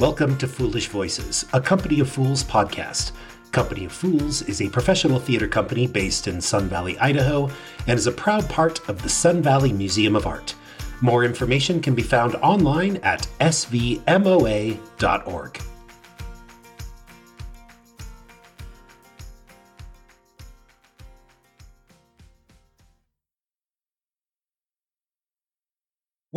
Welcome to Foolish Voices, a Company of Fools podcast. Company of Fools is a professional theater company based in Sun Valley, Idaho, and is a proud part of the Sun Valley Museum of Art. More information can be found online at svmoa.org.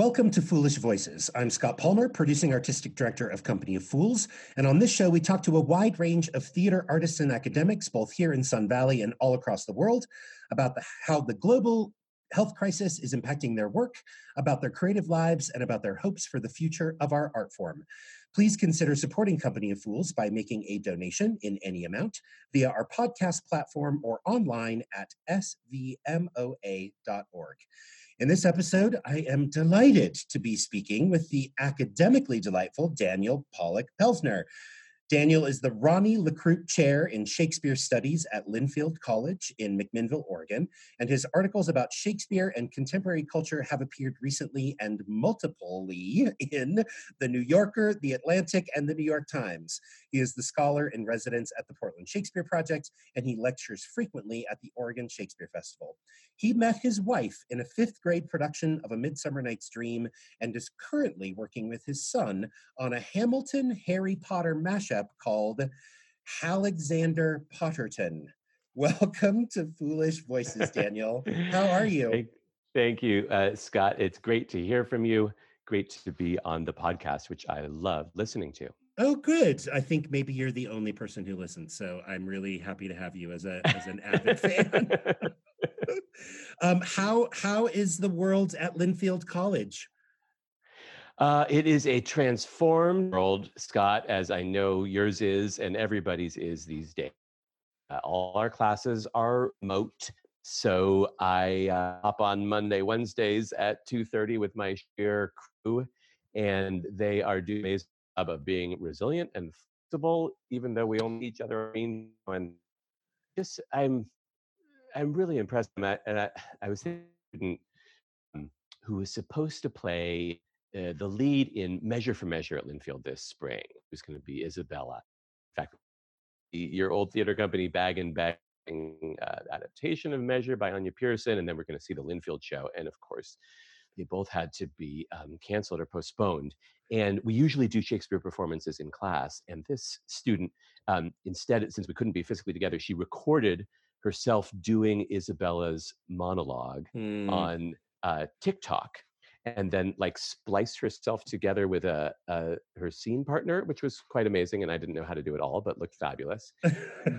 Welcome to Foolish Voices. I'm Scott Palmer, producing artistic director of Company of Fools. And on this show, we talk to a wide range of theater artists and academics, both here in Sun Valley and all across the world, about the, how the global health crisis is impacting their work, about their creative lives, and about their hopes for the future of our art form. Please consider supporting Company of Fools by making a donation in any amount via our podcast platform or online at svmoa.org. In this episode, I am delighted to be speaking with the academically delightful Daniel Pollock Pelsner. Daniel is the Ronni Lacroute Chair in Shakespeare Studies at Linfield College in McMinnville, Oregon, and his articles about Shakespeare and contemporary culture have appeared recently and multiply in The New Yorker, The Atlantic, and The New York Times. He is the scholar in residence at the Portland Shakespeare Project, and he lectures frequently at the Oregon Shakespeare Festival. He met his wife in a fifth grade production of A Midsummer Night's Dream and is currently working with his son on a Hamilton Harry Potter mashup called Halexander Potterton. Welcome to Foolish Voices, Daniel. How are you? Thank, thank you, uh, Scott. It's great to hear from you. Great to be on the podcast, which I love listening to. Oh, good. I think maybe you're the only person who listens, so I'm really happy to have you as a as an avid fan. um, how how is the world at Linfield College? Uh, it is a transformed world, Scott, as I know yours is and everybody's is these days. Uh, all our classes are remote. So I uh, hop on Monday, Wednesdays at 2.30 with my share crew, and they are doing a amazing job of being resilient and flexible, even though we only each other. And just, I'm, I'm really impressed. And I, I was a student um, who was supposed to play uh, the lead in Measure for Measure at Linfield this spring, who's going to be Isabella. In fact, your old theater company, Bag and Bag, uh, adaptation of Measure by Anya Pearson, and then we're going to see the Linfield show. And of course, they both had to be um, canceled or postponed. And we usually do Shakespeare performances in class. And this student, um, instead, since we couldn't be physically together, she recorded herself doing Isabella's monologue mm. on uh, TikTok and then like spliced herself together with a, a, her scene partner which was quite amazing and i didn't know how to do it all but looked fabulous.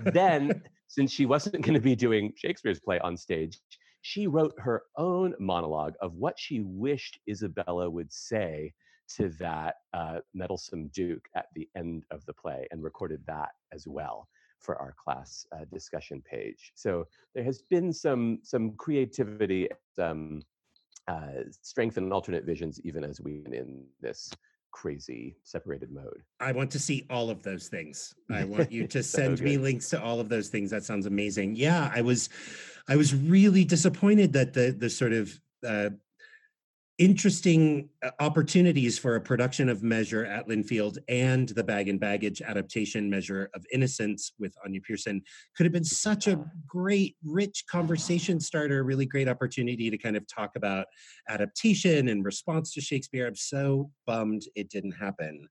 Then since she wasn't going to be doing shakespeare's play on stage she wrote her own monologue of what she wished isabella would say to that uh, meddlesome duke at the end of the play and recorded that as well for our class uh, discussion page. So there has been some some creativity um, uh, strengthen alternate visions even as we in this crazy separated mode. I want to see all of those things. I want you to send me links to all of those things. That sounds amazing. Yeah, I was I was really disappointed that the the sort of uh, interesting uh, opportunities for a production of Measure at Linfield and the Bag and Baggage adaptation Measure of Innocence with Anya Pearson could have been such a great, rich conversation starter, really great opportunity to kind of talk about adaptation and response to Shakespeare. I'm so bummed it didn't happen.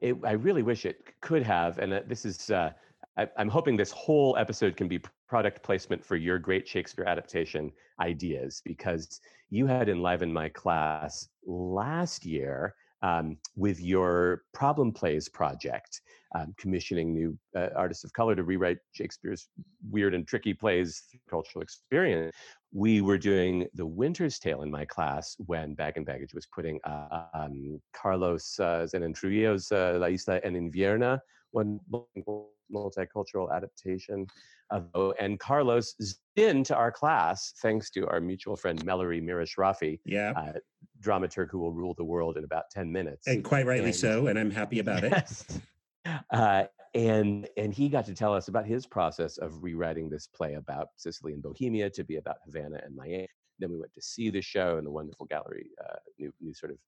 It, I really wish it could have. And uh, this is, uh, I, I'm hoping this whole episode can be product placement for your great Shakespeare adaptation ideas because you had enlivened my class last year um, with your problem plays project, um, commissioning new uh, artists of color to rewrite Shakespeare's weird and tricky plays cultural experience. We were doing The Winter's Tale in my class when Bag and Baggage was putting uh, um, Carlos uh, Zenon Trujillo's uh, La Isla en Invierno, one multicultural adaptation and Carlos in to our class thanks to our mutual friend Mallory Mirish Rafi, yeah. Uh, dramaturg who will rule the world in about 10 minutes. And quite rightly and, so, and I'm happy about yes. it. Uh, and and he got to tell us about his process of rewriting this play about Sicily and Bohemia to be about Havana and Miami. Then we went to see the show in the wonderful gallery, uh, new new sort of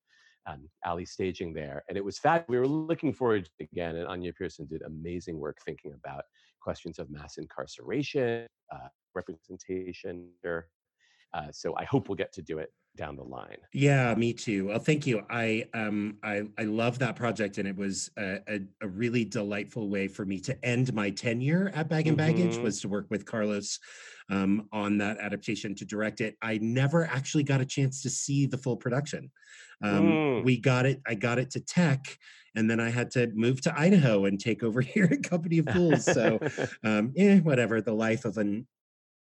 um, alley staging there. And it was fat. We were looking forward again. And Anya Pearson did amazing work thinking about questions of mass incarceration, uh, representation. Uh, so I hope we'll get to do it down the line. Yeah, me too. Well, thank you. I um I I love that project, and it was a, a, a really delightful way for me to end my tenure at Bag and Baggage mm-hmm. was to work with Carlos um, on that adaptation to direct it. I never actually got a chance to see the full production. Um, mm. We got it. I got it to tech, and then I had to move to Idaho and take over here at Company of Fools. So, um, eh, whatever. The life of an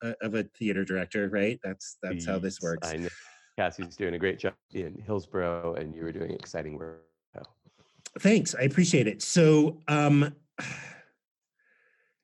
uh, of a theater director, right? That's that's how this works. Cassie's doing a great job in Hillsboro, and you were doing exciting work. Thanks, I appreciate it. So, um,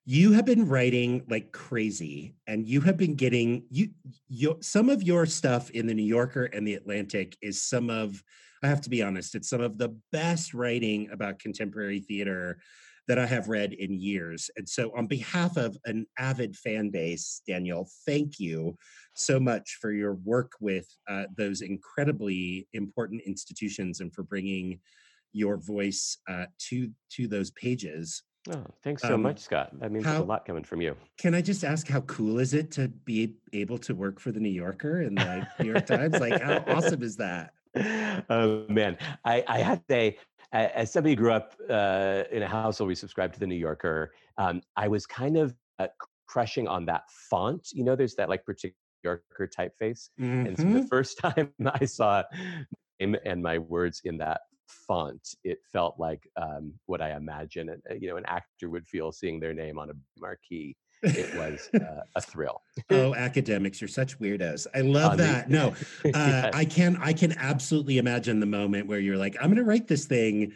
you have been writing like crazy, and you have been getting you, you some of your stuff in the New Yorker and the Atlantic is some of. I have to be honest, it's some of the best writing about contemporary theater that I have read in years. And so, on behalf of an avid fan base, Daniel, thank you so much for your work with uh, those incredibly important institutions and for bringing your voice uh, to to those pages. Oh, thanks so um, much, Scott. That means how, a lot coming from you. Can I just ask how cool is it to be able to work for the New Yorker and the New York Times? Like, how awesome is that? Oh man, I, I had to say as somebody who grew up uh, in a household we subscribed to the New Yorker, um, I was kind of uh, crushing on that font. You know, there's that like particular Yorker typeface, mm-hmm. and so the mm-hmm. first time I saw my name and my words in that font, it felt like um, what I imagine, uh, you know, an actor would feel seeing their name on a marquee it was uh, a thrill. oh, academics, you're such weirdos. I love that. No, uh, yes. I can I can absolutely imagine the moment where you're like, I'm going to write this thing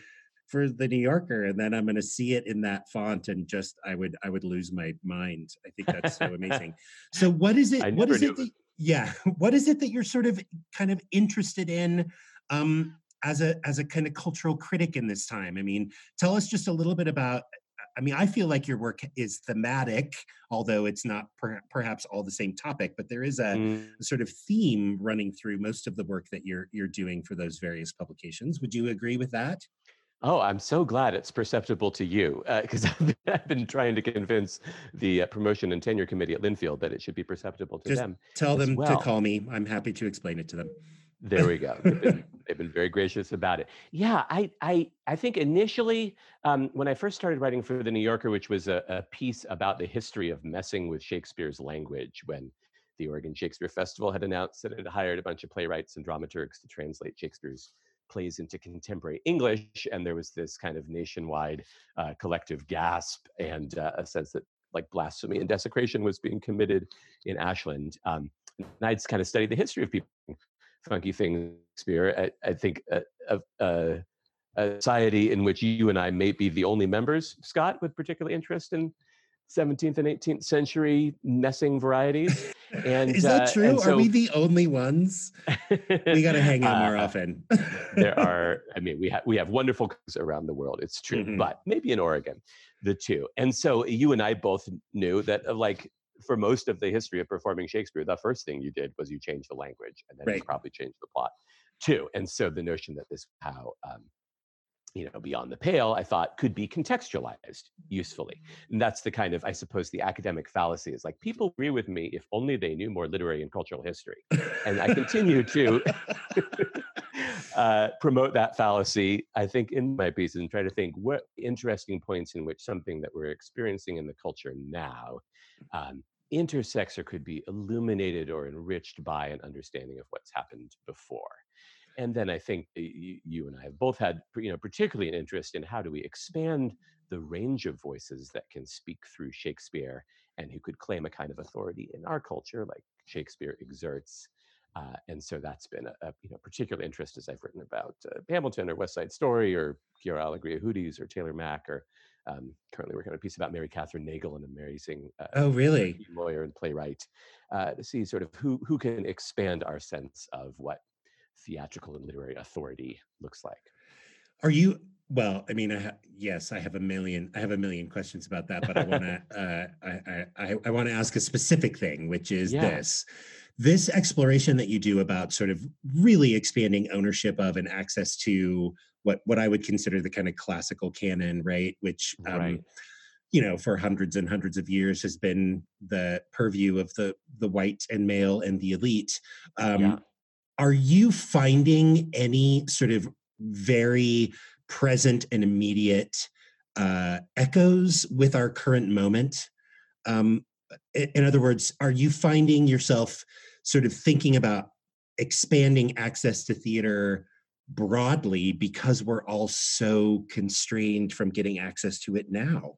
for the New Yorker, and then I'm going to see it in that font, and just I would I would lose my mind. I think that's so amazing. So, what is it? What is it? That, yeah, what is it that you're sort of kind of interested in? Um, as a as a kind of cultural critic in this time i mean tell us just a little bit about I mean, I feel like your work is thematic, although it's not per, perhaps all the same topic, but there is a, mm. a, sort of theme running through most of the work that you're you're doing for those various publications. Would you agree with that? Oh, I'm so glad it's perceptible to you because uh, I've, I've, been trying to convince the uh, promotion and tenure committee at Linfield that it should be perceptible to Just them. Tell them well. to call me. I'm happy to explain it to them. There we go. They've been, they've been, very gracious about it. Yeah, I I I think initially um, when I first started writing for the New Yorker, which was a, a, piece about the history of messing with Shakespeare's language, when the Oregon Shakespeare Festival had announced that it had hired a bunch of playwrights and dramaturgs to translate Shakespeare's plays into contemporary English, and there was this kind of nationwide uh, collective gasp and uh, a sense that like blasphemy and desecration was being committed in Ashland. Um, and I'd kind of studied the history of people funky things, Spear. I, I think a, a, a, society in which you and I may be the only members, Scott, with particular interest in 17th and 18th century messing varieties. And is that uh, true? So, Are we the only ones? we got to hang out more uh, often. there are, I mean, we have we have wonderful cooks around the world. It's true, mm-hmm. but maybe in Oregon, the two. And so you and I both knew that, uh, like for most of the history of performing Shakespeare, the first thing you did was you changed the language, and then right. you probably changed the plot too. And so the notion that this how um, you know beyond the pale, I thought could be contextualized usefully. And that's the kind of I suppose the academic fallacy is like people agree with me if only they knew more literary and cultural history. And I continue to. uh, promote that fallacy, I think, in my pieces and try to think what interesting points in which something that we're experiencing in the culture now um, intersects or could be illuminated or enriched by an understanding of what's happened before. And then I think you, you and I have both had, you know, particularly an interest in how do we expand the range of voices that can speak through Shakespeare and who could claim a kind of authority in our culture, like Shakespeare exerts. Uh, and so that's been a, a, you know particular interest as I've written about uh, Hamilton or West Side Story or Quiara Alegria Hudes or Taylor Mac or um, currently working on a piece about Mary Kathryn Nagle, an amazing uh, oh really lawyer and playwright, uh, to see sort of who who can expand our sense of what theatrical and literary authority looks like. Are you well? I mean, I ha- yes, I have a million. I have a million questions about that, but I want to. uh, I I, I want to ask a specific thing, which is yeah. this. this exploration that you do about sort of really expanding ownership of and access to what what I would consider the kind of classical canon, right? Which um, right. you know, for hundreds and hundreds of years has been the purview of the the white and male and the elite. Um, yeah. Are you finding any sort of very present and immediate uh, echoes with our current moment? Um, in other words, are you finding yourself sort of thinking about expanding access to theater broadly because we're all so constrained from getting access to it now?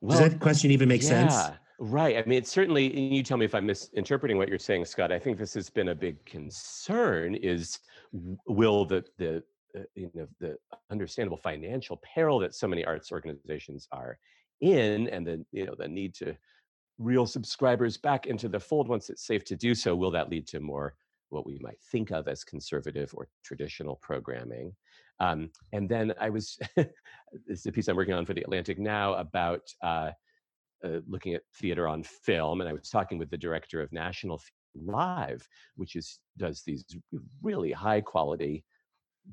Well, Does that question even make yeah, sense? Right. I mean, it's certainly, you tell me if I'm misinterpreting what you're saying, Scott. I think this has been a big concern is will the, the, uh, you know, the understandable financial peril that so many arts organizations are in and the, you know, the need to real subscribers back into the fold once it's safe to do so, will that lead to more what we might think of as conservative or traditional programming? Um, and then I was, this is a piece I'm working on for the Atlantic now about uh, uh, looking at theater on film, and I was talking with the director of National Live, which is does these really high quality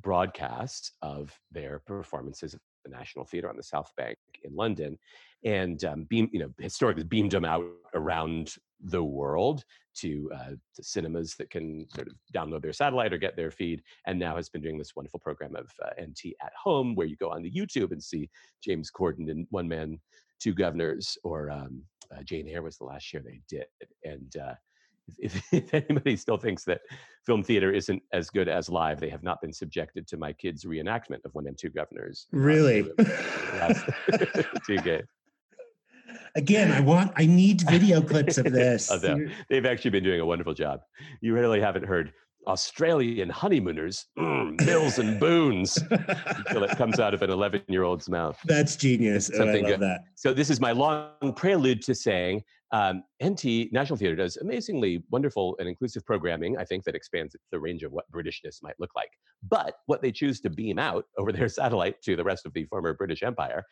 broadcasts of their performances at the National Theatre on the South Bank in London, and um, beam, you know, historically beamed them out around the world to, uh, to cinemas that can sort of download their satellite or get their feed, and now has been doing this wonderful program of uh, NT at home, where you go on the YouTube and see James Corden in One Man, Two Guvnors, or um, uh, Jane Eyre was the last year they did, and uh, if, if, anybody still thinks that film theater isn't as good as live, they have not been subjected to my kids' reenactment of One and Two Guvnors. Really? Last two games. Again, I want, I need video clips of this. of them, They've actually been doing a wonderful job. You really haven't heard Australian honeymooners, mm, Mills and Boons, until it comes out of an 11 year old's mouth. That's genius. Oh, I love good. that. So, this is my long prelude to saying um, NT National Theatre does amazingly wonderful and inclusive programming, I think, that expands the range of what Britishness might look like. But what they choose to beam out over their satellite to the rest of the former British Empire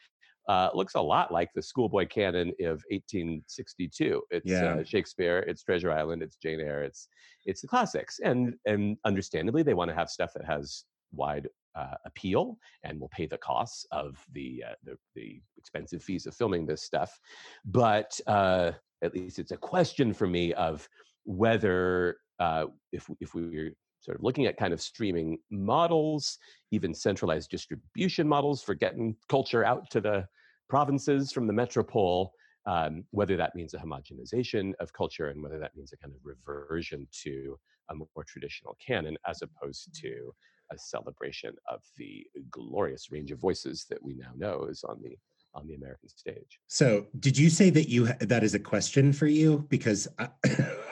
uh, looks a lot like the schoolboy canon of 1862. It's yeah. uh, Shakespeare, it's Treasure Island, it's Jane Eyre, it's it's the classics, and and understandably they want to have stuff that has wide uh, appeal and will pay the costs of the, uh, the, the expensive fees of filming this stuff. But uh, at least it's a question for me of whether uh, if if we were sort of looking at kind of streaming models, even centralized distribution models for getting culture out to the provinces from the metropole, um, whether that means a homogenization of culture and whether that means a kind of reversion to a more traditional canon as opposed to a celebration of the glorious range of voices that we now know is on the on the American stage. So, did you say that you that is a question for you? Because,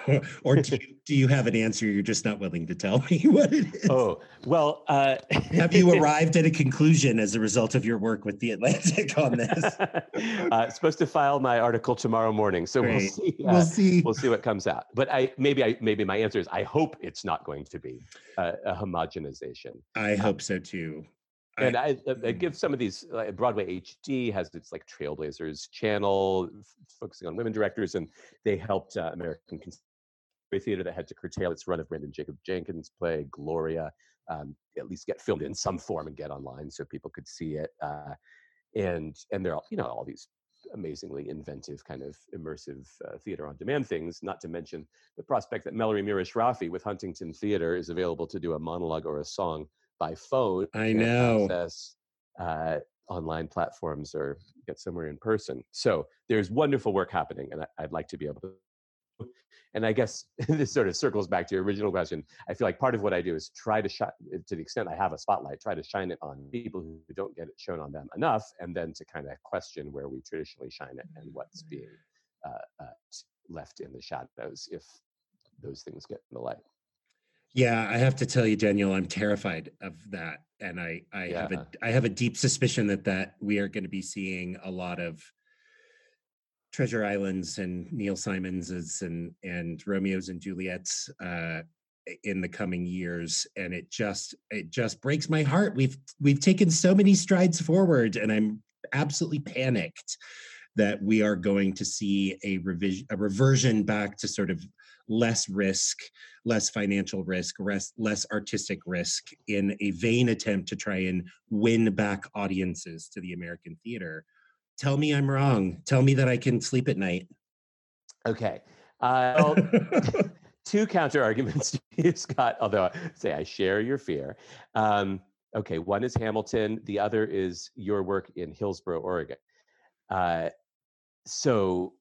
or do you, do you have an answer? You're just not willing to tell me what it is. Oh well, uh, have you arrived at a conclusion as a result of your work with the Atlantic on this? uh, supposed to file my article tomorrow morning, so Great. we'll see. Uh, we'll see. We'll see what comes out. But I maybe I maybe my answer is I hope it's not going to be a, a homogenization. I um, hope so too and I, I, give some of these like Broadway HD has its like Trailblazers channel focusing on women directors, and they helped uh, American Theater that had to curtail its run of Branden Jacobs-Jenkins' play Gloria, um, at least get filmed in some form and get online so people could see it. Uh, and and there are you know all these amazingly inventive kind of immersive uh, theater on demand things. Not to mention the prospect that Mallory Mirish Rafi with Huntington Theater is available to do a monologue or a song by phone. I know. Access, uh, online platforms or get somewhere in person. So there's wonderful work happening, and I, would like to be able to. And I guess this sort of circles back to your original question. I feel like part of what I do is try to shine, to the extent I have a spotlight, try to shine it on people who don't get it shown on them enough, and then to kind of question where we traditionally shine it and what's being uh, uh, left in the shadows if those things get in the light. Yeah, I have to tell you, Daniel, I'm terrified of that, and I I yeah. have a I have a deep suspicion that that we are going to be seeing a lot of Treasure Islands and Neil Simons's and and Romeos and Juliets uh, in the coming years, and it just it just breaks my heart. We've we've taken so many strides forward, and I'm absolutely panicked that we are going to see a revision a reversion back to sort of less risk, less financial risk, less, less artistic risk in a vain attempt to try and win back audiences to the American theater. Tell me I'm wrong. Tell me that I can sleep at night. Okay. Uh, well, two counter arguments to Scott, although I say I share your fear. Um, okay, one is Hamilton, the other is your work in Hillsboro, Oregon. Uh, so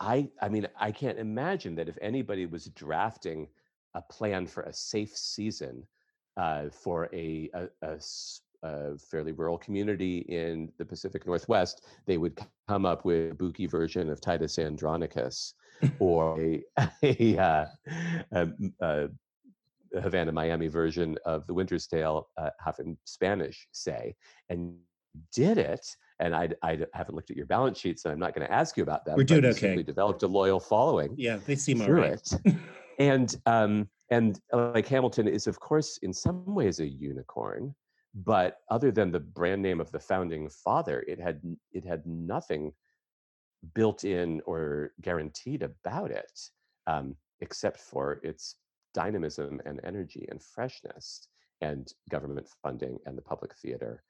I, I mean, I can't imagine that if anybody was drafting a plan for a safe season uh, for a, a, a, a, fairly rural community in the Pacific Northwest, they would come up with a booky version of Titus Andronicus or a, a, uh, a, a, Havana Miami version of The Winter's Tale, uh, half in Spanish, say, and did it. And I, I haven't looked at your balance sheet, so I'm not going to ask you about that. We're doing okay. We developed a loyal following. Yeah, they seem all right. It. and um, and uh, like Hamilton is, of course, in some ways a unicorn, but other than the brand name of the founding father, it had it had nothing built in or guaranteed about it, um, except for its dynamism and energy and freshness and government funding and the public theater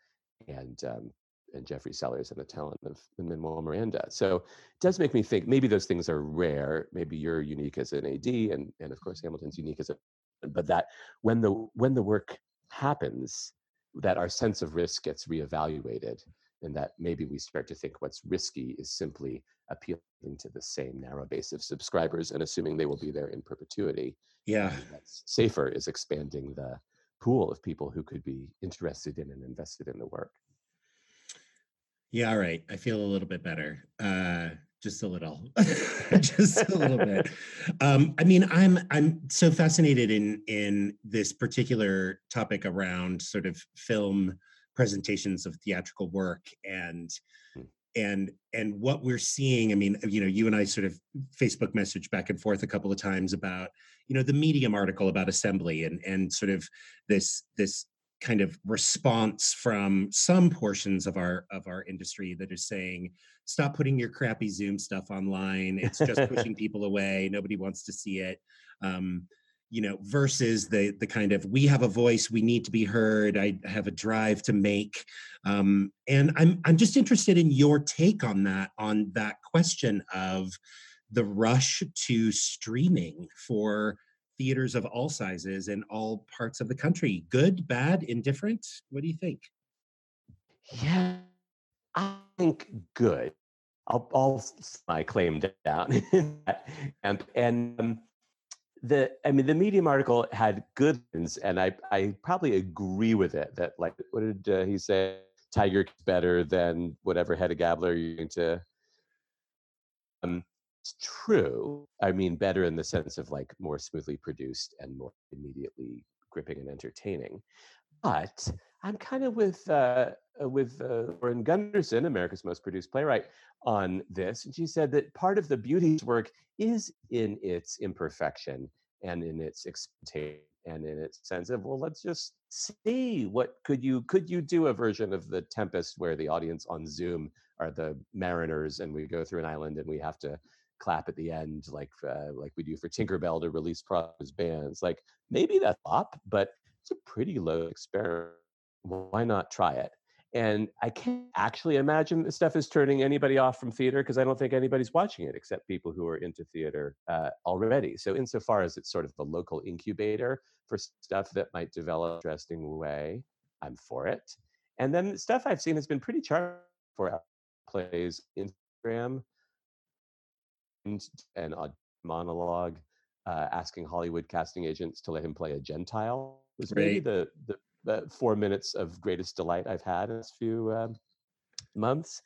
and um, and Jeffrey Sellers and the talent of Manuel Miranda. So it does make me think maybe those things are rare. Maybe you're unique as an AD, and and of course Hamilton's unique as a. But that when the when the work happens, that our sense of risk gets reevaluated and that maybe we start to think what's risky is simply appealing to the same narrow base of subscribers and assuming they will be there in perpetuity. Yeah. That's safer is expanding the pool of people who could be interested in and invested in the work. Yeah, all right. I feel a little bit better. Uh, just a little, just a little bit. Um, I mean, I'm I'm so fascinated in in this particular topic around sort of film presentations of theatrical work and hmm. and and what we're seeing i mean you know you and i sort of facebook message back and forth a couple of times about you know the medium article about assembly and and sort of this this kind of response from some portions of our of our industry that are saying stop putting your crappy zoom stuff online. It's just pushing people away. Nobody wants to see it. Um, you know versus the the kind of we have a voice. We need to be heard. I have a drive to make. Um, and i'm i'm just interested in your take on that on that question of the rush to streaming for theaters of all sizes in all parts of the country good bad indifferent what do you think yeah i think good i'll, I'll my claim down and and um, the I mean the Medium article had good and I I probably agree with it. That like what did uh, he say? Tiger better than whatever Hedda Gabler you're going to. Um, true. I mean, better in the sense of like more smoothly produced and more immediately gripping and entertaining. But I'm kind of with uh, uh with uh, Lauren Gunderson, America's most produced playwright, on this, and she said that part of the beauty's work is in its imperfection and in its expectation and in its sense of well let's just see what could you could you do a version of the tempest where the audience on zoom are the mariners and we go through an island and we have to clap at the end like uh, like we do for tinkerbell to release Pro's bands like maybe that's up but it's a pretty low experiment why not try it and I can't actually imagine this stuff is turning anybody off from theater because I don't think anybody's watching it except people who are into theater uh, already. So, insofar as it's sort of the local incubator for stuff that might develop interesting way, I'm for it. And then stuff I've seen has been pretty charming for plays Instagram an odd monologue uh, asking Hollywood casting agents to let him play a Gentile was maybe the, the the four minutes of greatest delight I've had in this few um, months.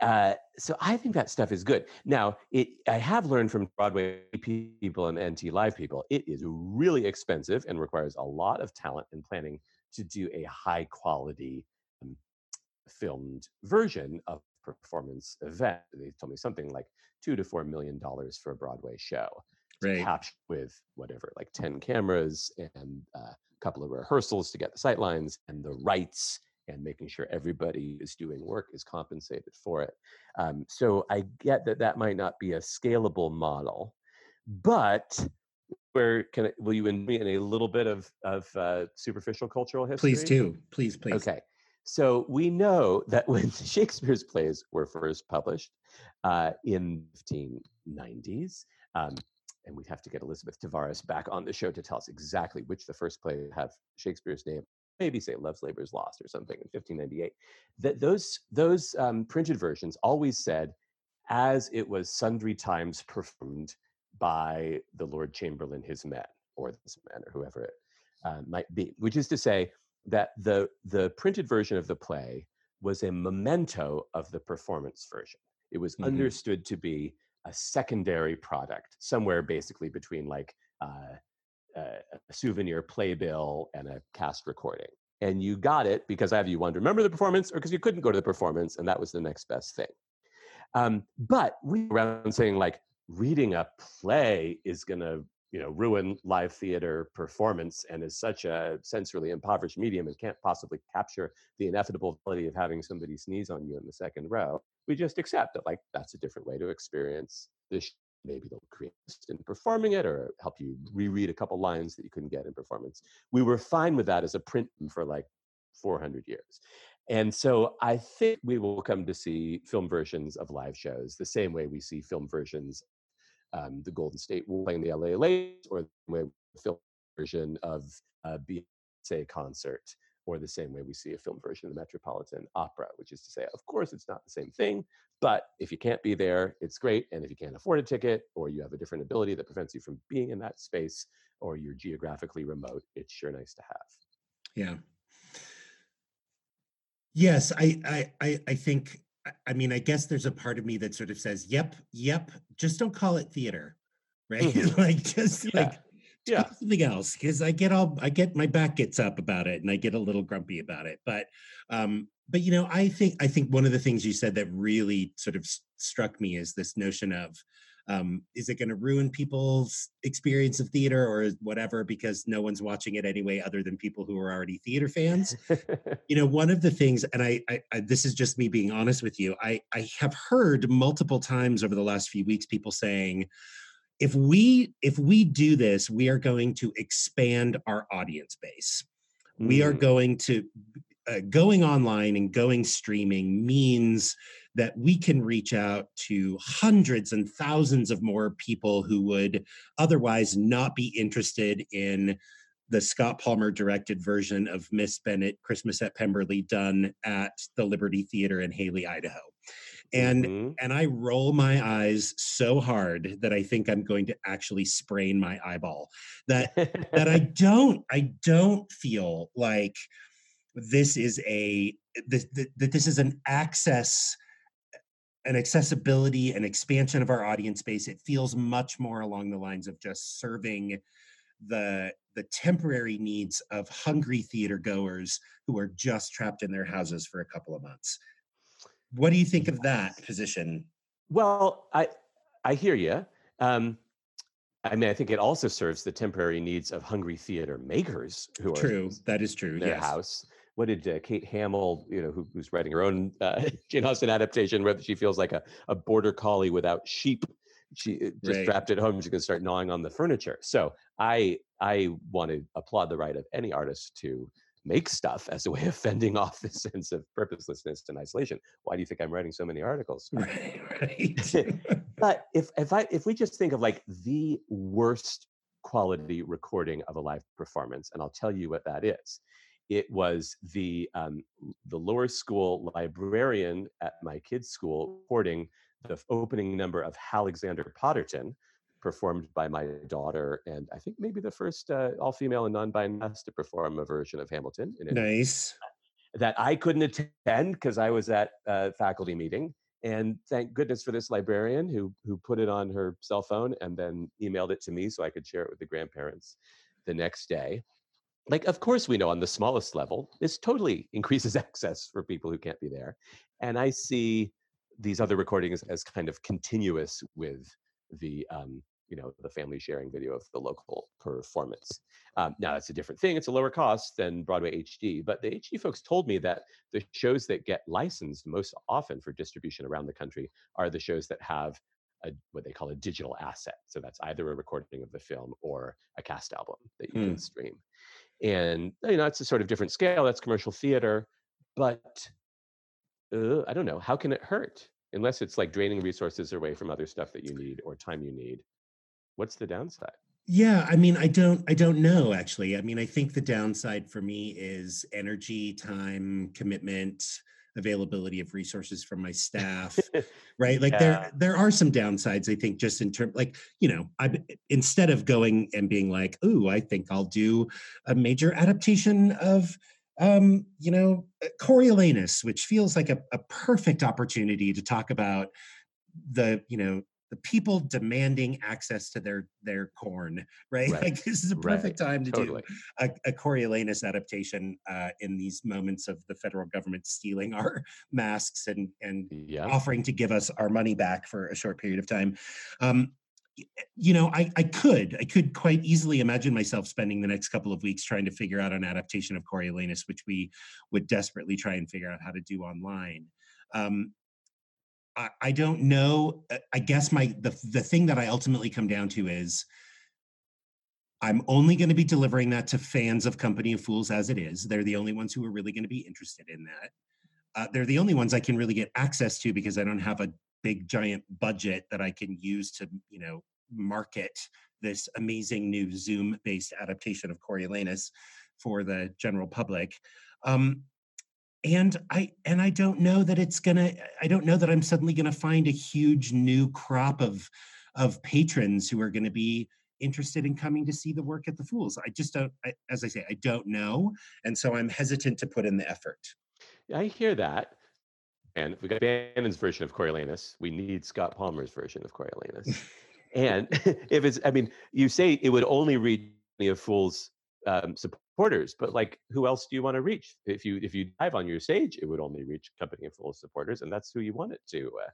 Uh, so I think that stuff is good. Now, it I have learned from Broadway people and NT Live people, it is really expensive and requires a lot of talent and planning to do a high quality um, filmed version of performance event. They told me something like two to four million dollars for a Broadway show, right. capture with whatever, like ten cameras and a couple of rehearsals to get the sight lines and the rights and making sure everybody is doing work is compensated for it. Um, so I get that that might not be a scalable model, but where can I, will you in me in a little bit of of uh, superficial cultural history? Please do. Please, please. Okay. So we know that when Shakespeare's plays were first published uh, in 1590s, um, and we'd have to get Elizabeth Tavares back on the show to tell us exactly which the first play have Shakespeare's name. Maybe say Love's Labour's Lost or something in 1598. That those those um, printed versions always said, as it was sundry times performed by the Lord Chamberlain, his men, or this man, or whoever it uh, might be. Which is to say that the the printed version of the play was a memento of the performance version. It was mm-hmm. understood to be a secondary product, somewhere basically between like uh, a souvenir playbill and a cast recording. And you got it because either you wanted to remember the performance or because you couldn't go to the performance, and that was the next best thing. Um, but we around saying like reading a play is going to you know ruin live theater performance and is such a sensorily impoverished medium and can't possibly capture the inevitability of having somebody sneeze on you in the second row we just accept that like that's a different way to experience this maybe they'll create in performing it or help you reread a couple lines that you couldn't get in performance. We were fine with that as a print for like 400 years. And so I think we will come to see film versions of live shows the same way we see film versions um, the Golden State playing the LA Lakers, or the film version of a Beyonce concert, or the same way we see a film version of the Metropolitan Opera, which is to say, of course, it's not the same thing, but if you can't be there, it's great. And if you can't afford a ticket, or you have a different ability that prevents you from being in that space, or you're geographically remote, it's sure nice to have. Yeah. Yes, I I I think I mean, I guess there's a part of me that sort of says, "Yep, yep, just don't call it theater." Right? Mm-hmm. like just yeah. like yeah. something else because I get all I get my back gets up about it and I get a little grumpy about it. But um but you know, I think I think one of the things you said that really sort of struck me is this notion of um, is it going to ruin people's experience of theater or whatever because no one's watching it anyway other than people who are already theater fans you know one of the things and I, I, I, this is just me being honest with you i i have heard multiple times over the last few weeks people saying if we if we do this we are going to expand our audience base mm. we are mm. going to uh, going online and going streaming means that we can reach out to hundreds and thousands of more people who would otherwise not be interested in the Scott Palmer directed version of Miss Bennet Christmas at Pemberley done at the Liberty Theater in Hailey, Idaho. And mm-hmm. and I roll my eyes so hard that I think I'm going to actually sprain my eyeball. That that I don't I don't feel like this is a that, that this is an access an accessibility and expansion of our audience base it feels much more along the lines of just serving the the temporary needs of hungry theater goers who are just trapped in their houses for a couple of months what do you think of that position well i i hear you um I mean, I think it also serves the temporary needs of hungry theater makers who are true. That is true. In their yes. house what did uh, Kate Hamill, you know, who, who's writing her own uh, Jane Austen adaptation, where she feels like a, a border collie without sheep. She uh, just right. trapped at home. She can start gnawing on the furniture. So I I want to applaud the right of any artist to make stuff as a way of fending off this sense of purposelessness and isolation. Why do you think I'm writing so many articles? Right, right. but if if I if we just think of like the worst quality recording of a live performance, and I'll tell you what that is it was the um, the lower school librarian at my kids' school reporting the opening number of Halexander Potterton, performed by my daughter, and I think maybe the first uh, all-female and non-binary to perform a version of Hamilton. nice. That I couldn't attend because I was at a faculty meeting, and thank goodness for this librarian who who put it on her cell phone and then emailed it to me so I could share it with the grandparents the next day like of course we know on the smallest level this totally increases access for people who can't be there and i see these other recordings as kind of continuous with the um, you know the family sharing video of the local performance um, now that's a different thing it's a lower cost than broadway hd but the hd folks told me that the shows that get licensed most often for distribution around the country are the shows that have a, what they call a digital asset. So that's either a recording of the film or a cast album that you Hmm. can stream. And you know, it's a sort of different scale. That's commercial theater, but uh, I don't know. How can it hurt? Unless it's like draining resources away from other stuff that you need or time you need. What's the downside? Yeah, I mean, I don't, I don't know actually. I mean, I think the downside for me is energy, time, commitment, availability of resources from my staff, right? Like Yeah. there, there are some downsides. I think just in terms, like you know, I instead of going and being like, "Ooh, I think I'll do a major adaptation of." Um, you know, uh, Coriolanus, which feels like a, a perfect opportunity to talk about the, you know, the people demanding access to their their corn, right? Right. Like this is a perfect time to Totally. do a, a Coriolanus adaptation uh, in these moments of the federal government stealing our masks and and Yeah. offering to give us our money back for a short period of time. Um, you know, I, I could, I could quite easily imagine myself spending the next couple of weeks trying to figure out an adaptation of Coriolanus, which we would desperately try and figure out how to do online. Um, I, I don't know. uh, I guess my the the thing that I ultimately come down to is I'm only going to be delivering that to fans of Company of Fools as it is. They're the only ones who are really going to be interested in that. Uh, they're the only ones I can really get access to because I don't have a big giant budget that I can use to, you know, market this amazing new Zoom based adaptation of Coriolanus for the general public. Um, and I and I don't know that it's gonna. I don't know that I'm suddenly gonna find a huge new crop of of patrons who are going to be interested in coming to see the work at the Fools. I just don't. I, as I say, I don't know, and so I'm hesitant to put in the effort. I hear that. And we got Bannon's version of Coriolanus. We need Scott Palmer's version of Coriolanus. and if it's, I mean, you say it would only reach of Fools um, supporters, but like, who else do you want to reach? If you if you dive on your stage, it would only reach Company of Fools supporters, and that's who you want it to uh,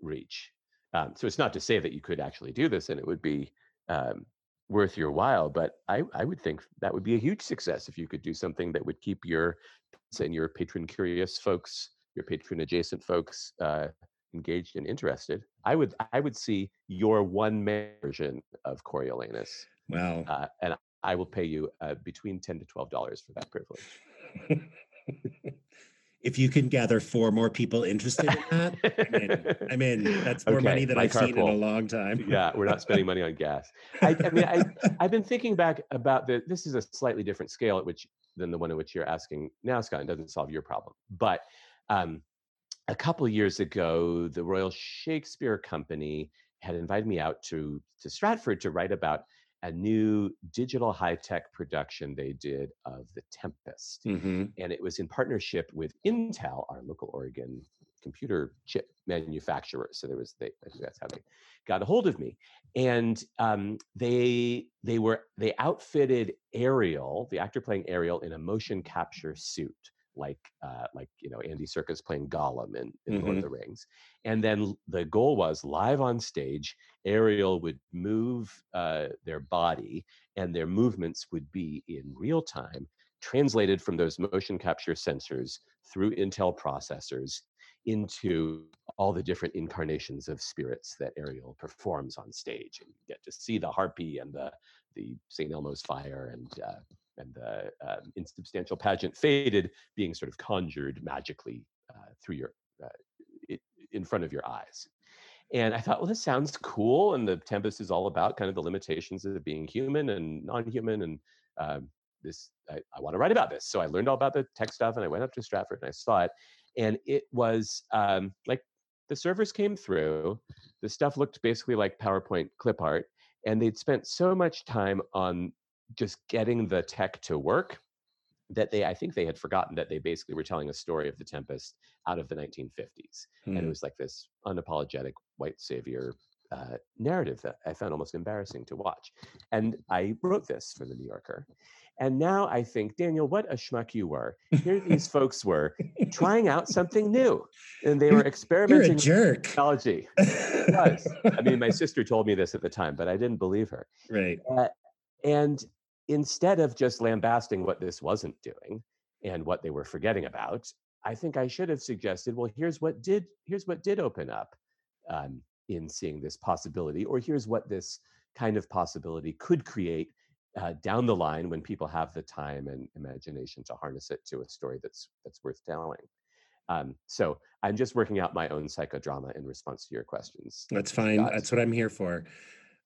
reach. Um, so it's not to say that you could actually do this and it would be um, worth your while, but I, I would think that would be a huge success if you could do something that would keep your and your patron curious folks, your patron adjacent folks uh, engaged and interested. I would I would see your one man version of Coriolanus, Well, uh, and I will pay you uh, between ten to twelve dollars for that privilege. if you can gather four more people interested in that, I'm in. I'm in. That's more Okay, money than I've seen in a long time. yeah, we're not spending money on gas. I, I mean, I, I've been thinking back about the. This is a slightly different scale at which than the one at which you're asking now, Scott. and doesn't solve your problem, but um, a couple years ago, the Royal Shakespeare Company had invited me out to to Stratford to write about a new digital high tech production they did of The Tempest hmm and it was in partnership with Intel, our local Oregon computer chip manufacturer. So there was they I think that's how they got a hold of me, and um, they they were they outfitted Ariel, the actor playing Ariel, in a motion capture suit. Like, uh, like you know, Andy Serkis playing Gollum in, in Lord of the Rings, and then the goal was live on stage. Ariel would move uh, their body, and their movements would be in real time, translated from those motion capture sensors through Intel processors into all the different incarnations of spirits that Ariel performs on stage. And you get to see the harpy and the the St. Elmo's fire and uh, and the um, insubstantial pageant faded being sort of conjured magically uh, through your uh, in front of your eyes. And I thought, well, this sounds cool. And the Tempest is all about kind of the limitations of being human and non-human. And um, this, I, I want to write about this. So I learned all about the tech stuff, and I went up to Stratford and I saw it. And it was um, like the servers came through. The stuff looked basically like PowerPoint clip art, and they'd spent so much time on just getting the tech to work that they, I think they had forgotten that they basically were telling a story of the Tempest out of the 1950s and it Hmm. was like this unapologetic white savior uh, narrative that I found almost embarrassing to watch. And I wrote this for the New Yorker. And now I think, Daniel, what a schmuck you were. Here these folks were trying out something new, and they were You're- You're experimenting a with jerk. technology. was. I mean, my sister told me this at the time, but I didn't believe her. right. Uh, and instead of just lambasting what this wasn't doing and what they were forgetting about, I think I should have suggested, well, here's what did here's what did open up um, in seeing this possibility, or here's what this kind of possibility could create uh, down the line when people have the time and imagination to harness it to a story that's that's worth telling. Um, so I'm just working out my own psychodrama in response to your questions. That's fine. That's what I'm here for.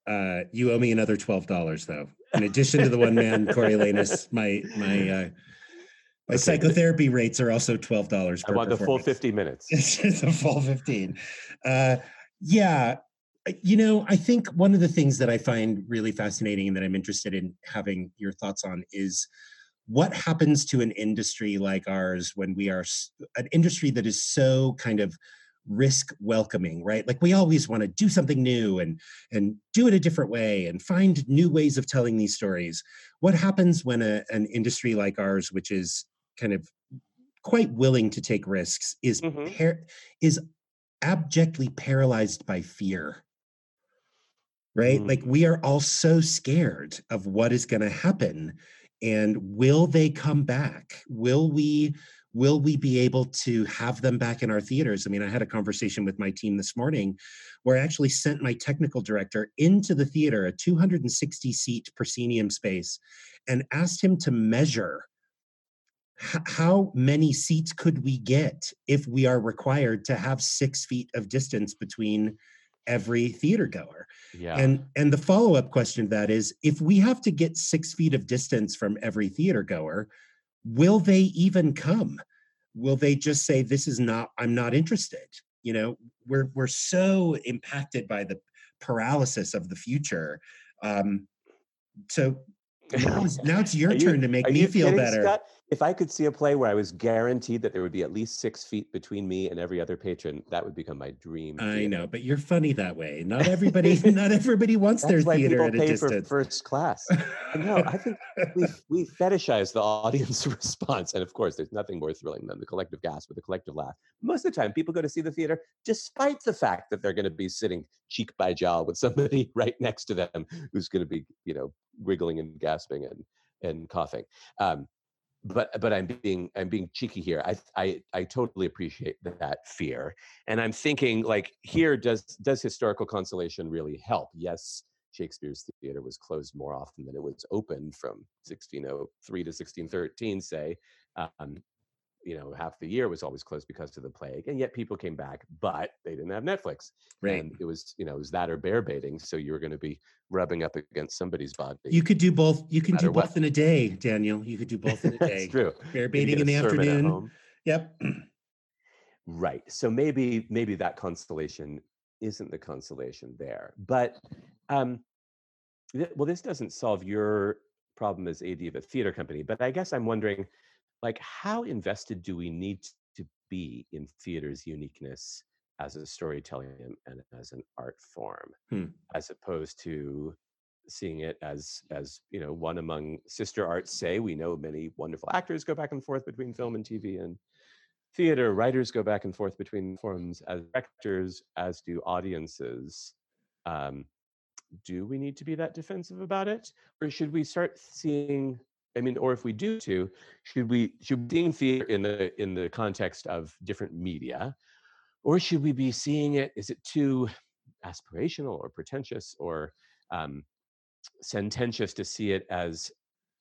Uh, you owe me another twelve dollars though, in addition to the one man Coriolanus. My my uh, my okay. psychotherapy rates are also twelve dollars. I want the full fifty minutes. it's a full fifteen. Uh, yeah, you know, I think one of the things that I find really fascinating and that I'm interested in having your thoughts on is what happens to an industry like ours when we are an industry that is so kind of risk welcoming right like we always want to do something new and and do it a different way and find new ways of telling these stories what happens when a, an industry like ours which is kind of quite willing to take risks is mm-hmm. par- is abjectly paralyzed by fear right? Mm. Like we are all so scared of what is going to happen and will they come back? Will we will we be able to have them back in our theaters? I mean, I had a conversation with my team this morning where I actually sent my technical director into the theater, a 260 seat proscenium space, and asked him to measure how many seats could we get if we are required to have six feet of distance between every theater goer. Yeah. And and the follow-up question to that is if we have to get six feet of distance from every theater goer, will they even come? Will they just say, this is not, I'm not interested? You know, we're we're so impacted by the paralysis of the future. Um, so now it's, now it's your turn to make me feel better. Scott? If I could see a play where I was guaranteed that there would be at least six feet between me and every other patron, that would become my dream. I theater. know, but you're funny that way. Not everybody, not everybody wants their theater at a distance. first class. I know. I think we we fetishize the audience response, and of course, there's nothing more thrilling than the collective gasp or the collective laugh. Most of the time, people go to see the theater despite the fact that they're going to be sitting cheek by jowl with somebody right next to them who's going to be, you know, wriggling and gasping and and coughing. Um, but but I'm being I'm being cheeky here. I I I totally appreciate that fear, and I'm thinking like here does does historical consolation really help? Yes, Shakespeare's theater was closed more often than it was open from 1603 to 1613, say. Um, you know half the year was always closed because of the plague and yet people came back but they didn't have netflix right. and it was you know it was that or bear baiting so you were going to be rubbing up against somebody's body you could do both you can no do both what. in a day daniel you could do both in a day That's true bear baiting in the afternoon yep. Right so maybe maybe that constellation isn't the constellation there but um th- well this doesn't solve your problem as ad of a theater company but i guess i'm wondering like how invested do we need to be in theater's uniqueness as a storytelling and as an art form hmm. as opposed to seeing it as as you know one among sister arts say we know many wonderful actors go back and forth between film and tv and theater writers go back and forth between forms as directors as do audiences um, do we need to be that defensive about it or should we start seeing I mean, or if we do to, should we should we seeing theater in the in the context of different media, or should we be seeing it? Is it too aspirational or pretentious or um, sententious to see it as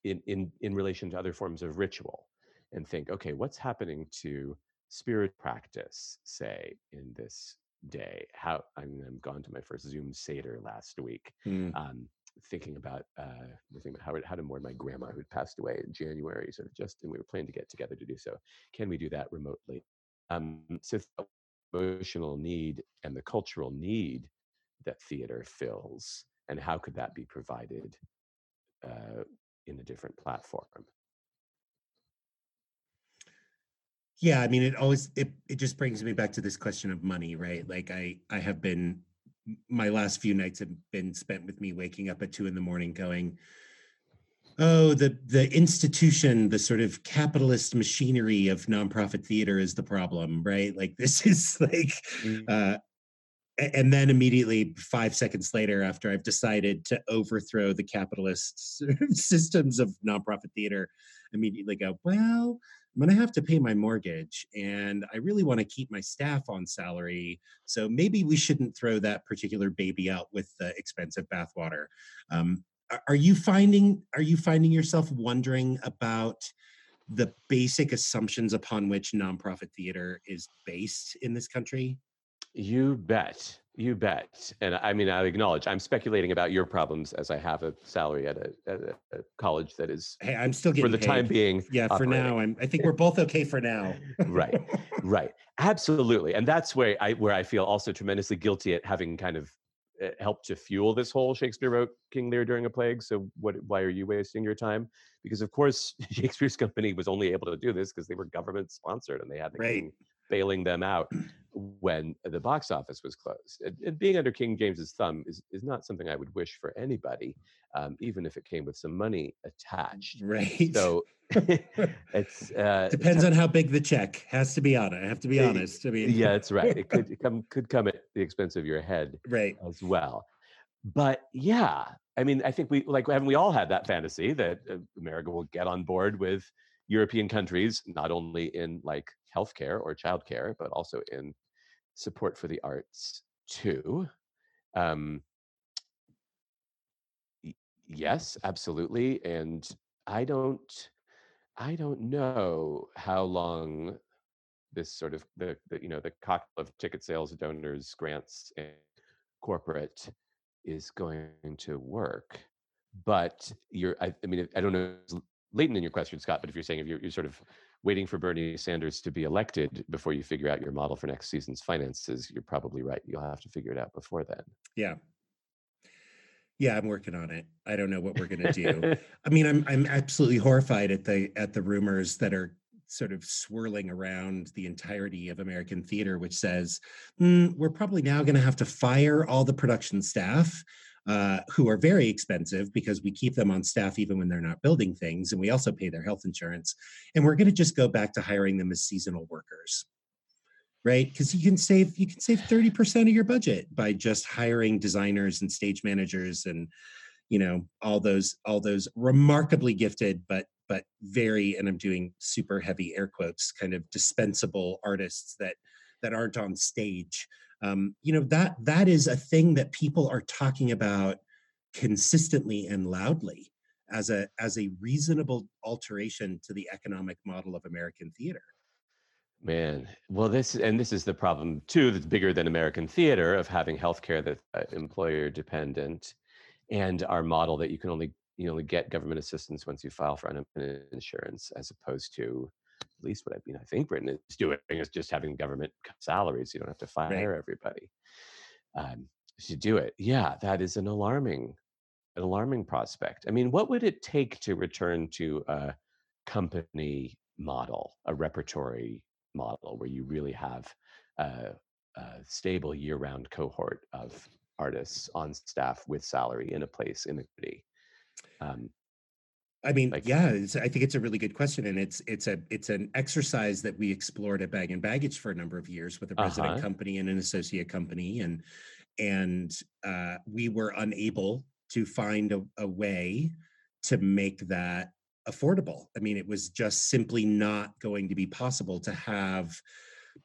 in in in relation to other forms of ritual, and think, okay, what's happening to spirit practice, say, in this day? How I mean, I'm gone to my first Zoom Seder last week. Mm. Um, thinking about uh, thinking about how, how to mourn my grandma who had passed away in January, sort of just, and we were planning to get together to do so. Can we do that remotely? Um, so emotional need and the cultural need that theater fills, and how could that be provided uh, in a different platform? Yeah, I mean, it always it it just brings me back to this question of money, right? Like I I have been my last few nights have been spent with me waking up at two in the morning going oh the the institution the sort of capitalist machinery of nonprofit theater is the problem right like this is like mm. uh and then immediately five seconds later after i've decided to overthrow the capitalist systems of nonprofit theater immediately go well i'm going to have to pay my mortgage and i really want to keep my staff on salary so maybe we shouldn't throw that particular baby out with the expensive bathwater um, are you finding are you finding yourself wondering about the basic assumptions upon which nonprofit theater is based in this country you bet. You bet. And I mean, I acknowledge I'm speculating about your problems as I have a salary at a, at a, college that is. Hey, I'm still getting for the paid. time being. Yeah, operating. for now, I'm. I think we're both okay for now. right, right, absolutely, and that's where I where I feel also tremendously guilty at having kind of eh, helped to fuel this whole Shakespeare wrote King Lear during a plague. So what? Why are you wasting your time? Because of course Shakespeare's company was only able to do this because they were government sponsored and they had the right. king bailing them out when the box office was closed. And, and, being under King James's thumb is, is not something I would wish for anybody, um, even if it came with some money attached. Right. So it's uh, depends on how big the check has to be on it. I have to be honest. I mean, yeah, that's right. It could come could come at the expense of your head, right, as well. But yeah, I mean, I think we like haven't we all had that fantasy that uh, America will get on board with European countries, not only in like healthcare or childcare, but also in support for the arts too. Um, yes, absolutely. And I don't, I don't know how long this sort of the, the you know the cocktail of ticket sales, donors, grants, and corporate is going to work. But you're, I, I mean, I don't know, it's latent in your question, Scott. But if you're saying if you're, you're sort of waiting for Bernie Sanders to be elected before you figure out your model for next season's finances, you're probably right. You'll have to figure it out before then. Yeah. Yeah, I'm working on it. I don't know what we're going to do. I mean, I'm I'm absolutely horrified at the at the rumors that are sort of swirling around the entirety of American theater, which says mm, we're probably now going to have to fire all the production staff uh, who are very expensive because we keep them on staff even when they're not building things, and we also pay their health insurance. And we're going to just go back to hiring them as seasonal workers, right? Because you can save you can save thirty percent of your budget by just hiring designers and stage managers and you know all those all those remarkably gifted but but very and i'm doing super heavy air quotes kind of dispensable artists that that aren't on stage um, you know that that is a thing that people are talking about consistently and loudly as a as a reasonable alteration to the economic model of American theater. Man, well, this and this is the problem too. That's bigger than American theater of having healthcare that's uh, employer dependent, and our model that you can only you only get government assistance once you file for unemployment insurance, as opposed to at least what I mean, I think Britain is doing is just having government salaries. You don't have to fire right. everybody um, to do it. Yeah, that is an alarming, an alarming prospect. I mean, what would it take to return to a company model, a repertory model, where you really have a, a stable year-round cohort of artists on staff with salary in a place in a city? Um, I mean, like, yeah, I think it's a really good question, and it's it's a it's an exercise that we explored at Bag and Baggage for a number of years with a resident uh-huh. company and an associate company, and and uh, we were unable to find a, a way to make that affordable. I mean, it was just simply not going to be possible to have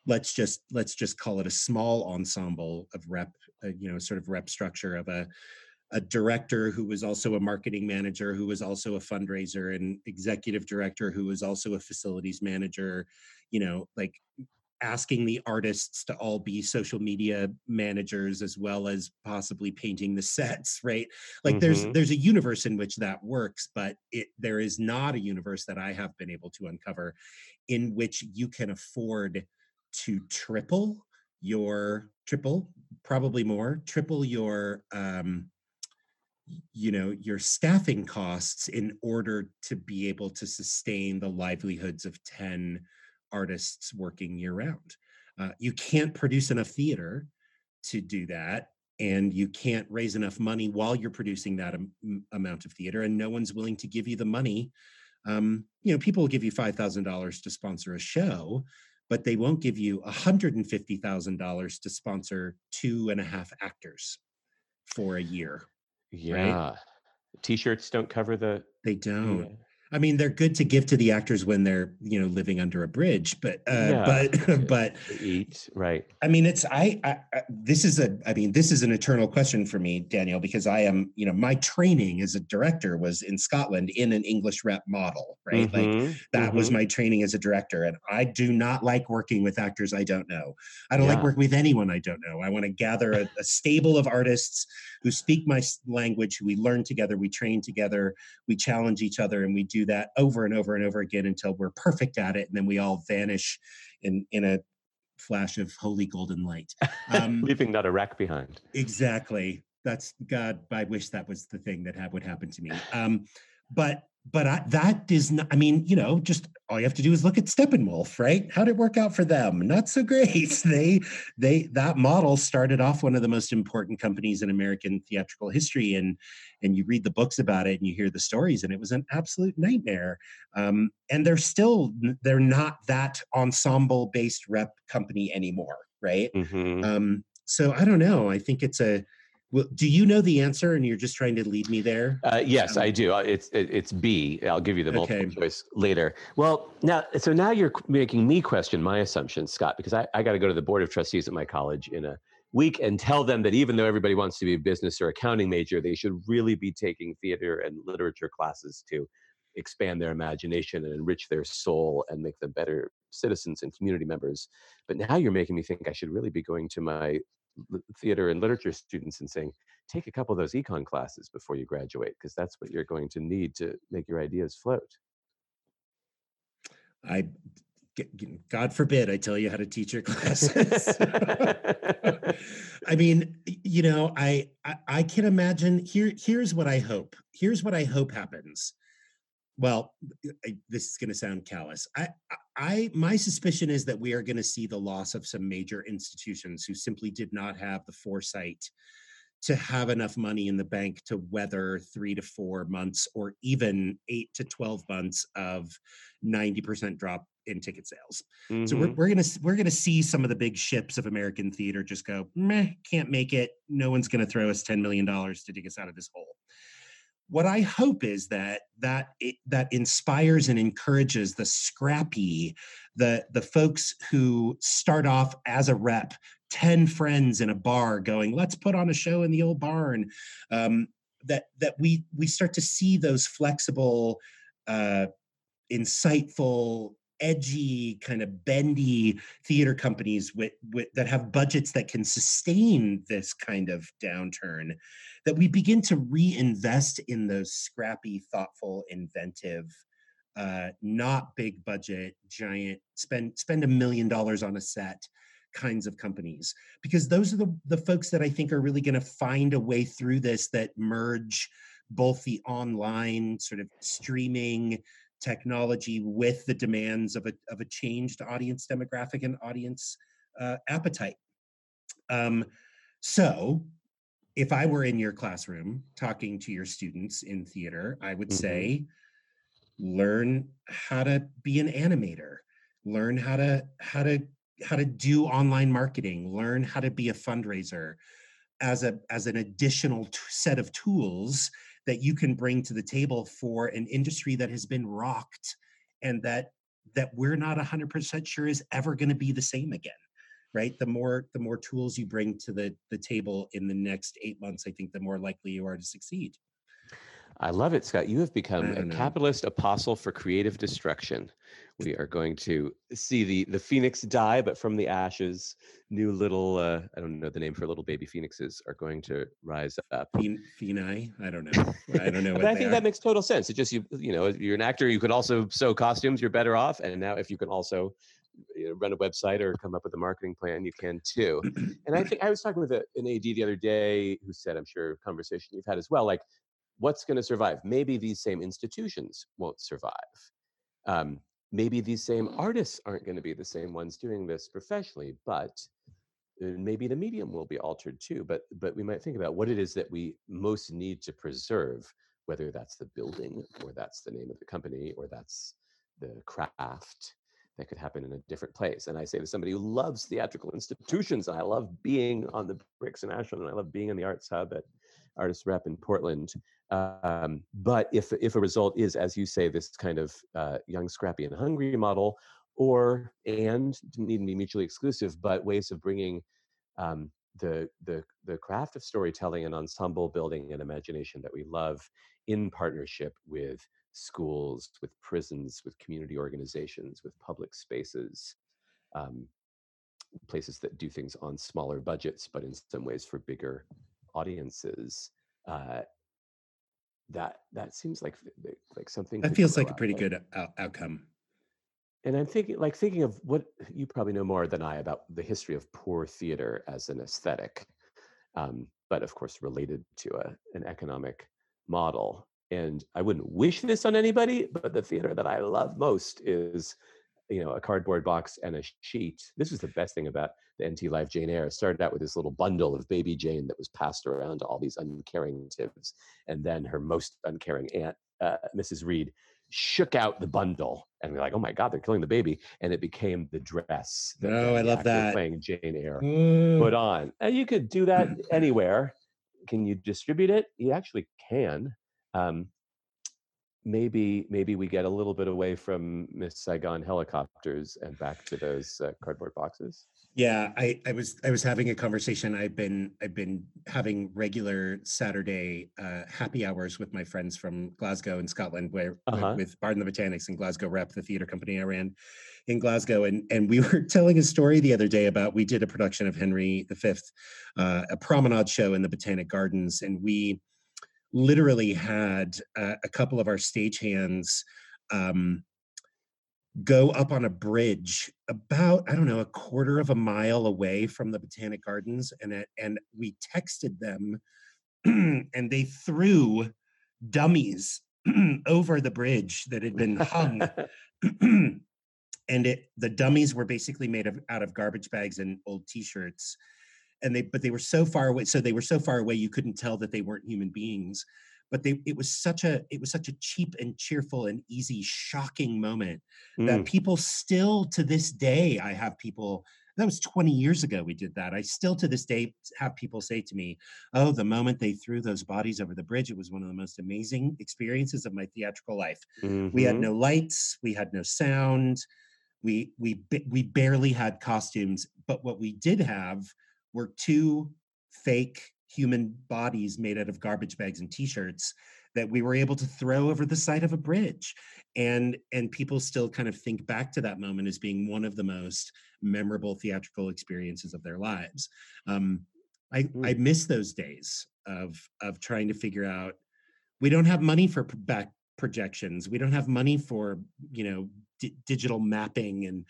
let's just let's just call it a small ensemble of rep, uh, you know, sort of rep structure of a a director who was also a marketing manager, who was also a fundraiser, and executive director who was also a facilities manager. You know, like asking the artists to all be social media managers as well as possibly painting the sets right like mm-hmm. there's there's a universe in which that works but it there is not a universe that i have been able to uncover in which you can afford to triple your triple probably more triple your um you know your staffing costs in order to be able to sustain the livelihoods of 10 artists working year round uh, you can't produce enough theater to do that and you can't raise enough money while you're producing that am- amount of theater and no one's willing to give you the money um, you know people will give you $5000 to sponsor a show but they won't give you $150,000 to sponsor two and a half actors for a year. Yeah. Right? T-shirts don't cover the. They don't. Yeah. I mean, they're good to give to the actors when they're, you know, living under a bridge, but, uh, yeah. but, but eat right. I mean, it's I, I, I, This is a. I mean, this is an eternal question for me, Daniel, because I am, you know, my training as a director was in Scotland in an English rep model, right? Mm-hmm. Like that mm-hmm. was my training as a director, and I do not like working with actors I don't know. I don't yeah. like working with anyone I don't know. I want to gather a, a stable of artists who speak my language, who we learn together, we train together, we challenge each other, and we do that over and over and over again until we're perfect at it, and then we all vanish in in a flash of holy golden light, um, leaving not a wreck behind. Exactly. That's God. I wish that was the thing that would happen to me. Um, but but I, that is not, I mean, you know, just all you have to do is look at Steppenwolf, right? How did it work out for them? Not so great. They, they, that model started off one of the most important companies in American theatrical history. And, and you read the books about it and you hear the stories and it was an absolute nightmare. Um, and they're still, they're not that ensemble based rep company anymore. Right. Mm-hmm. Um, so I don't know. I think it's a, well, do you know the answer, and you're just trying to lead me there? Uh, yes, um, I do. Uh, it's it, it's B. I'll give you the multiple okay. choice later. Well, now so now you're making me question my assumptions, Scott, because I, I got to go to the board of trustees at my college in a week and tell them that even though everybody wants to be a business or accounting major, they should really be taking theater and literature classes to expand their imagination and enrich their soul and make them better citizens and community members. But now you're making me think I should really be going to my theater and literature students and saying, take a couple of those econ classes before you graduate, because that's what you're going to need to make your ideas float. I, God forbid, I tell you how to teach your classes. I mean, you know, I, I, I can imagine. Here, here's what I hope. Here's what I hope happens well I, this is going to sound callous I, I my suspicion is that we are going to see the loss of some major institutions who simply did not have the foresight to have enough money in the bank to weather three to four months or even eight to 12 months of 90% drop in ticket sales. Mm-hmm. So we're, mm-hmm. we're gonna we're gonna see some of the big ships of American theater just go, meh, can't make it. No one's gonna throw us $10 million to dig us out of this hole what I hope is that that it, that inspires and encourages the scrappy, the the folks who start off as a rep, ten friends in a bar, going, "Let's put on a show in the old barn." Um, that that we we start to see those flexible, uh, insightful edgy, kind of bendy theater companies with, with, that have budgets that can sustain this kind of downturn, that we begin to reinvest in those scrappy, thoughtful, inventive, uh, not big budget, giant spend spend a million dollars on a set kinds of companies. Because those are the, the folks that I think are really going to find a way through this that merge both the online sort of streaming technology with the demands of a, of a changed audience demographic and audience uh, appetite. Um, so, if I were in your classroom talking to your students in theater, I would mm-hmm. say, learn how to be an animator, learn how to how to how to do online marketing, learn how to be a fundraiser as a as an additional t- set of tools that you can bring to the table for an industry that has been rocked and that that we're not 100% sure is ever going to be the same again right? The more the more tools you bring to the the table in the next 8 months i think the more likely you are to succeed I love it, Scott. You have become a capitalist apostle for creative destruction. We are going to see the the phoenix die, but from the ashes, new little uh, I don't know the name for little baby phoenixes are going to rise up. Pheni? I don't know. I don't know. but I think are. that makes total sense. It just you you know you're an actor. You could also sew costumes. You're better off. And now if you can also you know, run a website or come up with a marketing plan, you can too. and I think I was talking with a, an AD the other day who said, I'm sure conversation you've had as well, like what's going to survive? Maybe these same institutions won't survive. Um, maybe these same artists aren't going to be the same ones doing this professionally, but uh, maybe the medium will be altered too. But but we might think about what it is that we most need to preserve, whether that's the building or that's the name of the company or that's the craft that could happen in a different place. And I say to somebody who loves theatrical institutions, and I love being on the Bricks in Ashland, and I love being in the Arts Hub at Artist Rep in Portland. Um, but if if a result is, as you say, this kind of uh, young, scrappy, and hungry model, or and didn't need to be mutually exclusive, but ways of bringing um, the the the craft of storytelling and ensemble building and imagination that we love in partnership with schools, with prisons, with community organizations, with public spaces, um, places that do things on smaller budgets, but in some ways for bigger audiences. Uh, that that seems like like something that feels like a pretty good out- outcome. And I'm thinking, like thinking of what you probably know more than I about the history of poor theater as an aesthetic, um, but of course related to a, an economic model and I wouldn't wish this on anybody, but the theater that I love most is, you know, a cardboard box and a sheet. This was the best thing about the NT Live Jane Eyre. It started out with this little bundle of baby Jane that was passed around to all these uncaring tips, and then her most uncaring aunt, uh, Mrs. Reed, shook out the bundle, and we're like, "Oh my God, they're killing the baby!" And it became the dress. Oh, I love that playing Jane Eyre mm. put on. And you could do that anywhere. Can you distribute it? You actually can um, maybe maybe we get a little bit away from Miss Saigon helicopters and back to those uh, cardboard boxes. Yeah, I, I was I was having a conversation. I've been I've been having regular Saturday uh, happy hours with my friends from Glasgow in Scotland, where uh-huh. with, with Bard and the Botanics and Glasgow Rep, the theater company I ran in Glasgow, and and we were telling a story the other day about we did a production of Henry V, uh, a promenade show in the Botanic Gardens, and we literally had uh, a couple of our stagehands um, go up on a bridge about I don't know a quarter of a mile away from the Botanic Gardens, and it, and we texted them, and they threw dummies over the bridge that had been hung. and it the dummies were basically made of out of garbage bags and old t-shirts and they but they were so far away so they were so far away you couldn't tell that they weren't human beings but they it was such a it was such a cheap and cheerful and easy shocking moment mm. that people still to this day i have people that was 20 years ago we did that i still to this day have people say to me oh the moment they threw those bodies over the bridge it was one of the most amazing experiences of my theatrical life mm-hmm. we had mm-hmm. no lights we had no sound we we we barely had costumes but what we did have were two fake human bodies made out of garbage bags and t-shirts that we were able to throw over the side of a bridge. And and people still kind of think back to that moment as being one of the most memorable theatrical experiences of their lives. Um, i mm. i miss those days of of trying to figure out we don't have money for back projections. We don't have money for you know d- digital mapping and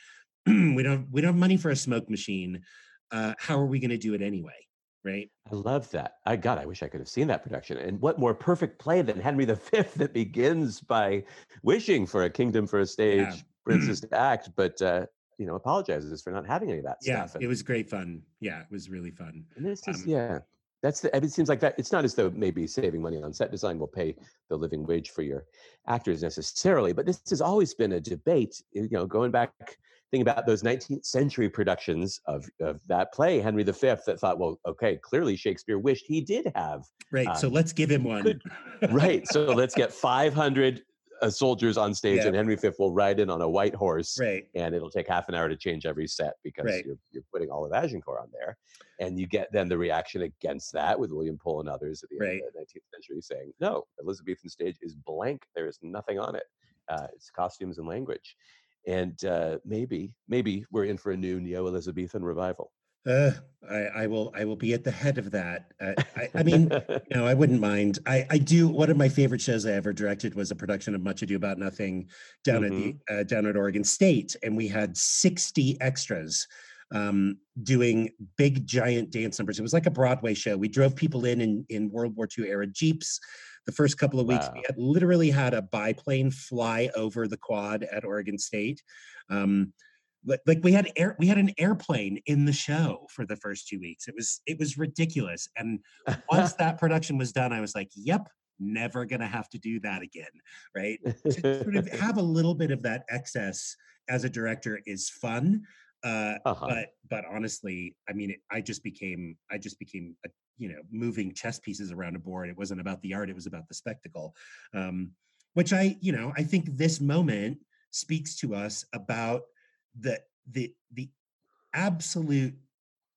we don't we don't have money for a smoke machine uh, how are we going to do it anyway? Right. I love that. I God, I wish I could have seen that production. And what more perfect play than Henry V that begins by wishing for a kingdom for a stage, yeah. princess to act, but uh, you know, apologizes for not having any of that yeah, stuff. Yeah, it was great fun. Yeah, it was really fun. And this is um, yeah. That's the, it seems like that. It's not as though maybe saving money on set design will pay the living wage for your actors necessarily, but this has always been a debate. You know, going back think about those 19th century productions of, of that play, Henry V, that thought, well, okay, clearly Shakespeare wished he did have. Right. Um, so let's give him one. Right. So let's get 500 uh, soldiers on stage, yeah. and Henry V will ride in on a white horse. Right. And it'll take half an hour to change every set because right. you're, you're putting all of Agincourt on there. And you get then the reaction against that with William Poel and others at the right. end of the 19th century saying, no, Elizabethan stage is blank. There is nothing on it. Uh, it's costumes and language and uh, maybe maybe we're in for a new neo-Elizabethan revival. Uh, I, I, will. I will be at the head of that. Uh, I, I, mean, you know, I wouldn't mind. I, I do. One of my favorite shows I ever directed was a production of Much Ado About Nothing down mm-hmm. at the mm-hmm. uh, down at Oregon State, and we had sixty extras um, doing big giant dance numbers. It was like a Broadway show. We drove people in in, in World War II era jeeps the first couple of weeks. Wow. We had literally had a biplane fly over the quad at Oregon State. Um, like we had air we had an airplane in the show for the first two weeks it was it was ridiculous and once that production was done i was like yep never gonna have to do that again right to sort of have a little bit of that excess as a director is fun. Uh, Uh-huh. but but honestly, I mean, it, I just became I just became a, you know moving chess pieces around a board. It wasn't about the art; it was about the spectacle. Um, which I you know I think this moment speaks to us about the the the absolute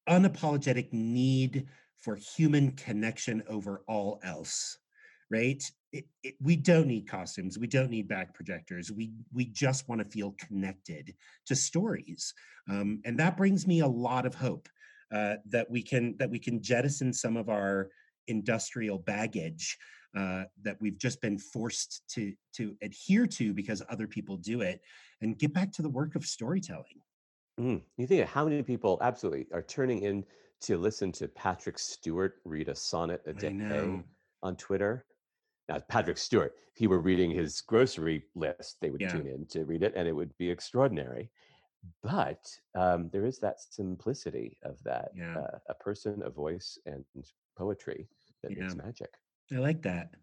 unapologetic need for human connection over all else right it, it, we don't need costumes we don't need back projectors we we just want to feel connected to stories um, and that brings me a lot of hope uh, that we can that we can jettison some of our industrial baggage uh, that we've just been forced to to adhere to because other people do it and get back to the work of storytelling Mm. You think of how many people absolutely are turning in to listen to Patrick Stewart read a sonnet a day on Twitter. Now, Patrick Stewart, if he were reading his grocery list, they would Yeah. tune in to read it and it would be extraordinary. But um, there is that simplicity of that Yeah. uh, a person, a voice, and poetry that makes magic. i like that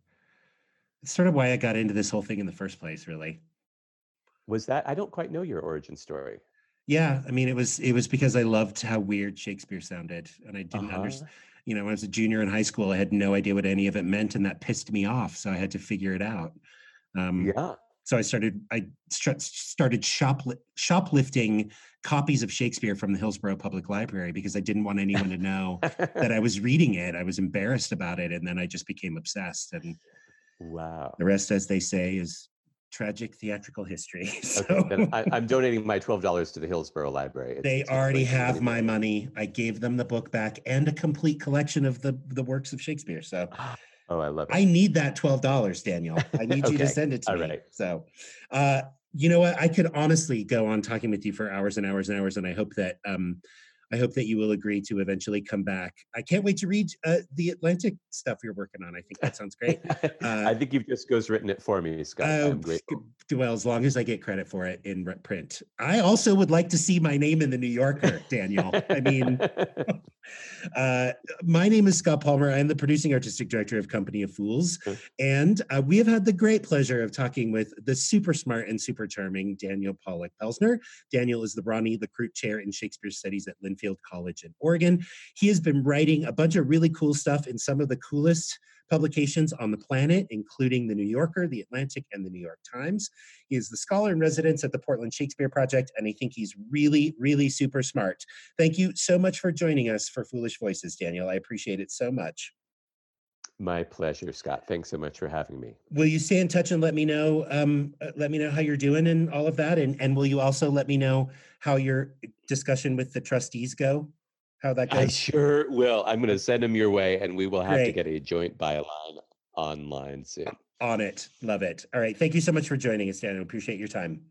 it's sort of why i got into this whole thing in the first place really Was that? I don't quite know your origin story. Yeah, I mean, it was it was because I loved how weird Shakespeare sounded, and I didn't Uh-huh. understand. You know, when I was a junior in high school, I had no idea what any of it meant, and that pissed me off. So I had to figure it out. Um, Yeah. So I started I str- started shopli- shoplifting copies of Shakespeare from the Hillsborough Public Library because I didn't want anyone to know that I was reading it. I was embarrassed about it, and then I just became obsessed. And wow. the rest, as they say, is tragic theatrical history. So Okay, I, I'm donating my twelve dollars to the Hillsborough Library. It's- they it's already have my money. I gave them the book back and a complete collection of the the works of Shakespeare. So ah. Oh, I love it. I need that twelve dollars, Daniel. I need you to send it to all me. right. So, uh, you know what? I could honestly go on talking with you for hours and hours and hours, and I hope that um, I hope that you will agree to eventually come back. I can't wait to read uh, the Atlantic stuff you're working on. I think that sounds great. I think you've just ghostwritten it for me, Scott. Uh, I'm grateful. Well, as long as I get credit for it in print. I also would like to see my name in the New Yorker, Daniel. I mean, uh, my name is Scott Palmer. I'm the producing artistic director of Company of Fools. Okay. And uh, we have had the great pleasure of talking with the super smart and super charming Daniel Pollock Pelsner. Daniel is the Ronni Lacroute Chair in Shakespeare Studies at Linfield College in Oregon. He has been writing a bunch of really cool stuff in some of the coolest publications on the planet, including the New Yorker, the Atlantic, and the New York Times. He is the scholar in residence at the Portland Shakespeare Project, and I think he's really, really super smart. Thank you so much for joining us for Foolish Voices, Daniel. I appreciate it so much. My pleasure, Scott. Thanks so much for having me. Will you stay in touch and let me know? Um, uh, let me know how you're doing and all of that, and and will you also let me know how your discussion with the trustees go? How that goes? I sure will. I'm going to send them your way, and we will have to get a joint byline online soon. On it, love it. All right, thank you so much for joining us, Daniel. Appreciate your time.